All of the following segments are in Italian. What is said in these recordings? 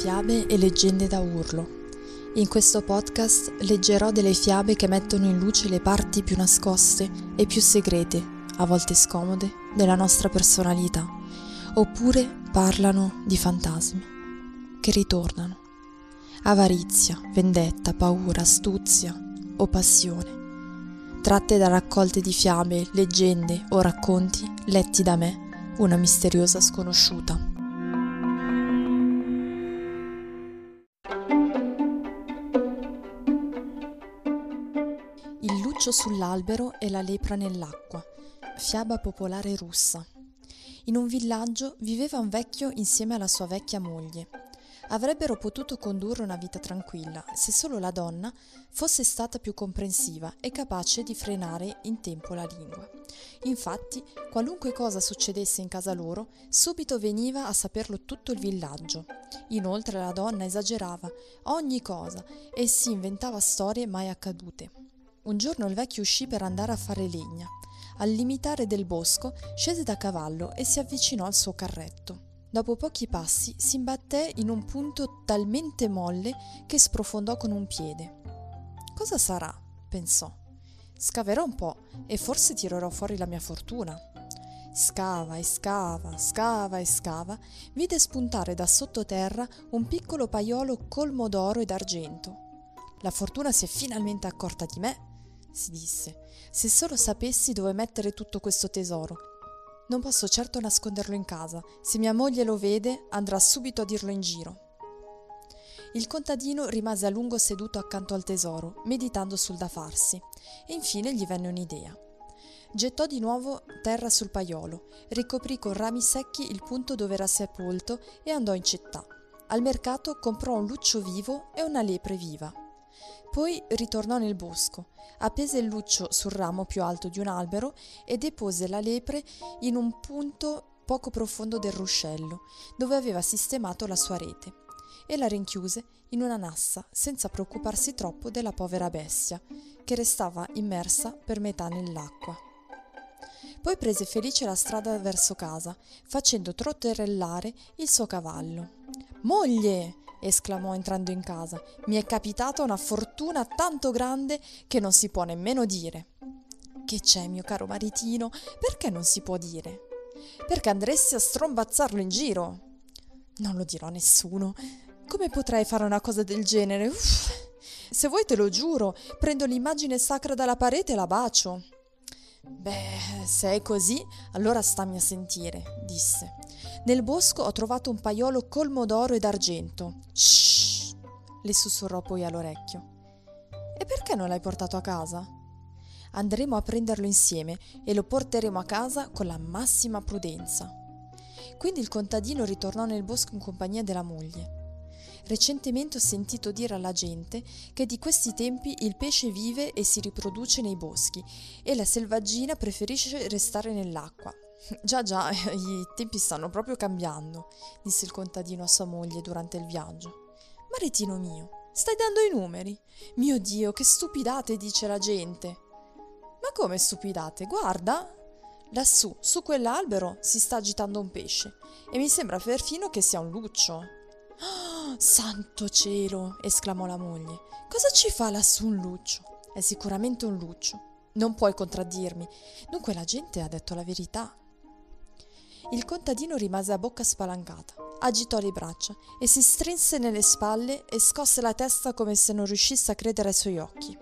Fiabe e leggende da urlo. In questo podcast leggerò delle fiabe che mettono in luce le parti più nascoste e più segrete, a volte scomode, della nostra personalità, oppure parlano di fantasmi che ritornano. Avarizia, vendetta, paura, astuzia o passione. Tratte da raccolte di fiabe, leggende o racconti letti da me, una misteriosa sconosciuta. Il luccio sull'albero e la lepra nell'acqua. Fiaba popolare russa. In un villaggio viveva un vecchio insieme alla sua vecchia moglie. Avrebbero potuto condurre una vita tranquilla se solo la donna fosse stata più comprensiva e capace di frenare in tempo la lingua. Infatti, qualunque cosa succedesse in casa loro, subito veniva a saperlo tutto il villaggio. Inoltre la donna esagerava ogni cosa e si inventava storie mai accadute. Un giorno il vecchio uscì per andare a fare legna. Al limitare del bosco scese da cavallo e si avvicinò al suo carretto. Dopo pochi passi si imbatté in un punto talmente molle che sprofondò con un piede. Cosa sarà? pensò. Scaverò un po' e forse tirerò fuori la mia fortuna. Scava e scava, scava e scava, vide spuntare da sottoterra un piccolo paiolo colmo d'oro e d'argento. La fortuna si è finalmente accorta di me, si disse. Se solo sapessi dove mettere tutto questo tesoro. Non posso certo nasconderlo in casa. Se mia moglie lo vede, andrà subito a dirlo in giro. Il contadino rimase a lungo seduto accanto al tesoro, meditando sul da farsi, e infine gli venne un'idea. Gettò di nuovo terra sul paiolo, ricoprì con rami secchi il punto dove era sepolto e andò in città. Al mercato comprò un luccio vivo e una lepre viva. Poi ritornò nel bosco, appese il luccio sul ramo più alto di un albero e depose la lepre in un punto poco profondo del ruscello, dove aveva sistemato la sua rete, e la rinchiuse in una nassa senza preoccuparsi troppo della povera bestia, che restava immersa per metà nell'acqua. Poi prese felice la strada verso casa, facendo trotterellare il suo cavallo. Moglie! Esclamò entrando in casa. Mi è capitata una fortuna tanto grande che non si può nemmeno dire. Che c'è, mio caro maritino? Perché non si può dire? Perché andresti a strombazzarlo in giro? Non lo dirò a nessuno. Come potrei fare una cosa del genere? Uff. Se vuoi te lo giuro, prendo l'immagine sacra dalla parete e la bacio. Beh, se è così, allora stammi a sentire, disse. Nel bosco ho trovato un paiolo colmo d'oro e d'argento. Shh! le sussurrò poi all'orecchio. E perché non l'hai portato a casa? Andremo a prenderlo insieme e lo porteremo a casa con la massima prudenza. Quindi il contadino ritornò nel bosco in compagnia della moglie. Recentemente ho sentito dire alla gente che di questi tempi il pesce vive e si riproduce nei boschi e la selvaggina preferisce restare nell'acqua. Già già, i tempi stanno proprio cambiando, disse il contadino a sua moglie durante il viaggio. Maritino mio, stai dando i numeri? Mio Dio, che stupidate dice la gente. Ma come stupidate? Guarda! Lassù, su quell'albero, si sta agitando un pesce e mi sembra perfino che sia un luccio. Oh, santo cielo! esclamò la moglie. Cosa ci fa lassù un luccio? È sicuramente un luccio. Non puoi contraddirmi. Dunque la gente ha detto la verità. Il contadino rimase a bocca spalancata, agitò le braccia e si strinse nelle spalle e scosse la testa come se non riuscisse a credere ai suoi occhi.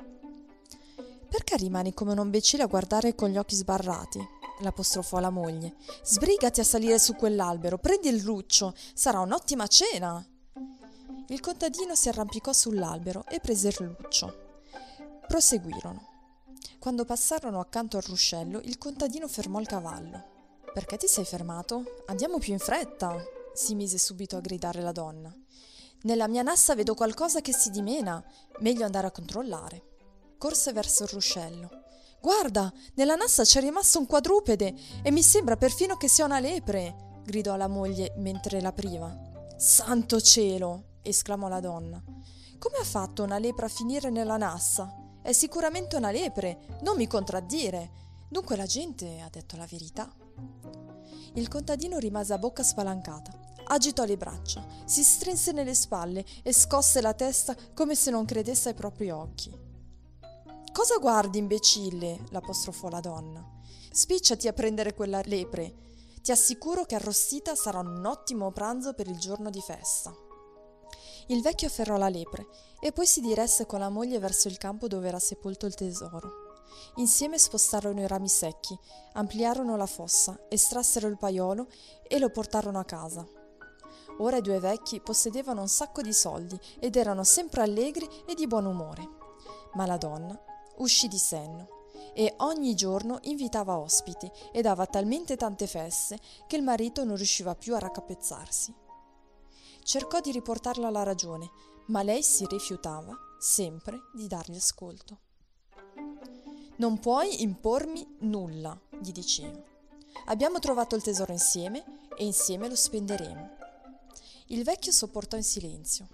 Perché rimani come un imbecille a guardare con gli occhi sbarrati? l'apostrofò la moglie. Sbrigati a salire su quell'albero, prendi il luccio, sarà un'ottima cena. Il contadino si arrampicò sull'albero e prese il luccio. Proseguirono. Quando passarono accanto al ruscello, il contadino fermò il cavallo. Perché ti sei fermato? Andiamo più in fretta, si mise subito a gridare la donna. Nella mia nassa vedo qualcosa che si dimena. Meglio andare a controllare. Corse verso il ruscello. Guarda, nella nassa c'è rimasto un quadrupede e mi sembra perfino che sia una lepre, gridò alla moglie mentre l'apriva. Santo cielo! esclamò la donna. Come ha fatto una lepre a finire nella nassa? È sicuramente una lepre, non mi contraddire. Dunque la gente ha detto la verità. Il contadino rimase a bocca spalancata. agitò le braccia, si strinse nelle spalle e scosse la testa come se non credesse ai propri occhi. Cosa guardi, imbecille? l'apostrofò la donna. Spicciati a prendere quella lepre. Ti assicuro che arrostita sarà un ottimo pranzo per il giorno di festa. Il vecchio afferrò la lepre e poi si diresse con la moglie verso il campo dove era sepolto il tesoro. Insieme spostarono i rami secchi, ampliarono la fossa, estrassero il paiolo e lo portarono a casa. Ora i due vecchi possedevano un sacco di soldi ed erano sempre allegri e di buon umore. Ma la donna uscì di senno e ogni giorno invitava ospiti e dava talmente tante feste che il marito non riusciva più a raccapezzarsi. Cercò di riportarla alla ragione, ma lei si rifiutava sempre di dargli ascolto. Non puoi impormi nulla, gli diceva. Abbiamo trovato il tesoro insieme e insieme lo spenderemo. Il vecchio sopportò in silenzio.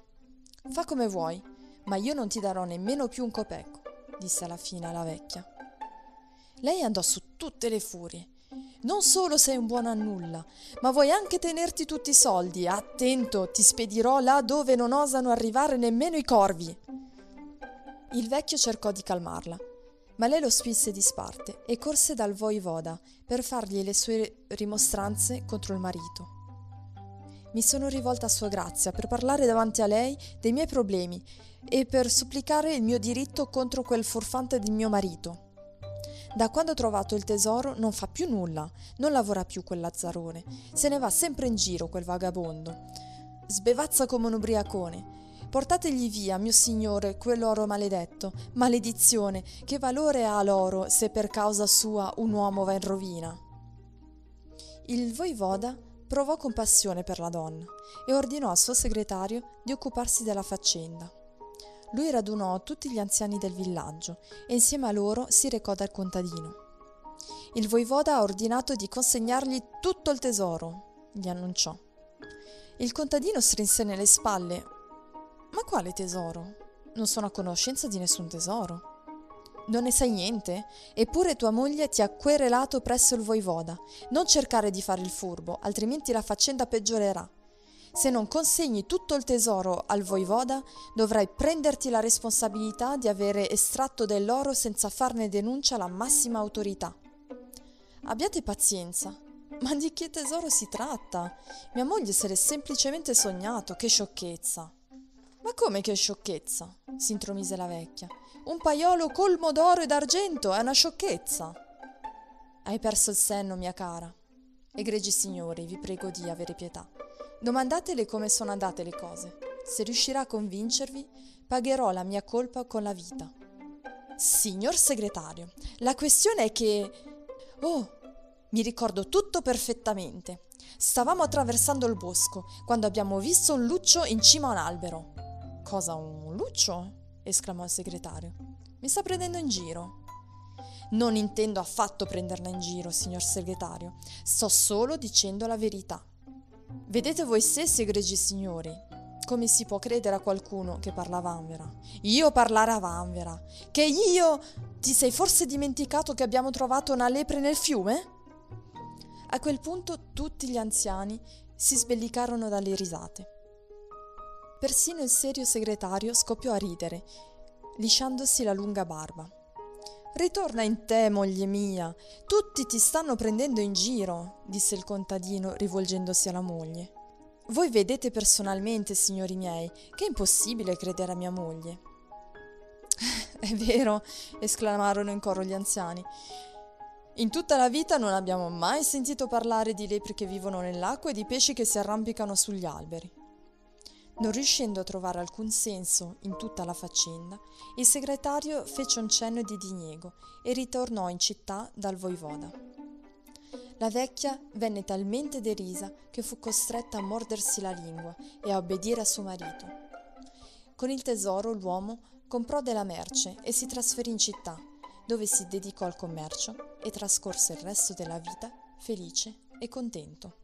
Fa come vuoi, ma io non ti darò nemmeno più un copecco disse alla fine la vecchia. Lei andò su tutte le furie. Non solo sei un buono a nulla, ma vuoi anche tenerti tutti i soldi. Attento, ti spedirò là dove non osano arrivare nemmeno i corvi. Il vecchio cercò di calmarla, ma lei lo spinse di sparte e corse dal voivoda per fargli le sue rimostranze contro il marito. Mi sono rivolta a Sua Grazia per parlare davanti a lei dei miei problemi e per supplicare il mio diritto contro quel furfante di mio marito. Da quando ha trovato il tesoro non fa più nulla, non lavora più quel lazzarone, se ne va sempre in giro quel vagabondo. Sbevazza come un ubriacone. Portategli via, mio signore, quell'oro maledetto. Maledizione, che valore ha l'oro se per causa sua un uomo va in rovina? Il voivoda provò compassione per la donna e ordinò al suo segretario di occuparsi della faccenda. Lui radunò tutti gli anziani del villaggio e insieme a loro si recò dal contadino. Il voivoda ha ordinato di consegnargli tutto il tesoro, gli annunciò. Il contadino strinse nelle spalle. Ma quale tesoro? Non sono a conoscenza di nessun tesoro. Non ne sai niente? Eppure tua moglie ti ha querelato presso il voivoda. Non cercare di fare il furbo, altrimenti la faccenda peggiorerà. Se non consegni tutto il tesoro al voivoda, dovrai prenderti la responsabilità di avere estratto dell'oro senza farne denuncia alla massima autorità. Abbiate pazienza. Ma di che tesoro si tratta? Mia moglie se l'è semplicemente sognato, che sciocchezza. Ma come che sciocchezza? si intromise la vecchia. Un paiolo colmo d'oro e d'argento è una sciocchezza. Hai perso il senno, mia cara. Egregi signori, vi prego di avere pietà. Domandatele come sono andate le cose. Se riuscirà a convincervi, pagherò la mia colpa con la vita. Signor segretario, la questione è che... Oh, mi ricordo tutto perfettamente. Stavamo attraversando il bosco quando abbiamo visto un luccio in cima a un albero. Cosa, un luccio? esclamò il segretario. Mi sta prendendo in giro. Non intendo affatto prenderla in giro, signor segretario. Sto solo dicendo la verità. Vedete voi stessi, egregi signori, come si può credere a qualcuno che parla a vanvera? Io parlare a vanvera? Che io... Ti sei forse dimenticato che abbiamo trovato una lepre nel fiume? A quel punto tutti gli anziani si sbellicarono dalle risate. Persino il serio segretario scoppiò a ridere, lisciandosi la lunga barba. Ritorna in te, moglie mia. Tutti ti stanno prendendo in giro, disse il contadino rivolgendosi alla moglie. Voi vedete personalmente, signori miei, che è impossibile credere a mia moglie. è vero, esclamarono in coro gli anziani. In tutta la vita non abbiamo mai sentito parlare di lepri che vivono nell'acqua e di pesci che si arrampicano sugli alberi. Non riuscendo a trovare alcun senso in tutta la faccenda, il segretario fece un cenno di diniego e ritornò in città dal voivoda. La vecchia venne talmente derisa che fu costretta a mordersi la lingua e a obbedire a suo marito. Con il tesoro l'uomo comprò della merce e si trasferì in città, dove si dedicò al commercio e trascorse il resto della vita felice e contento.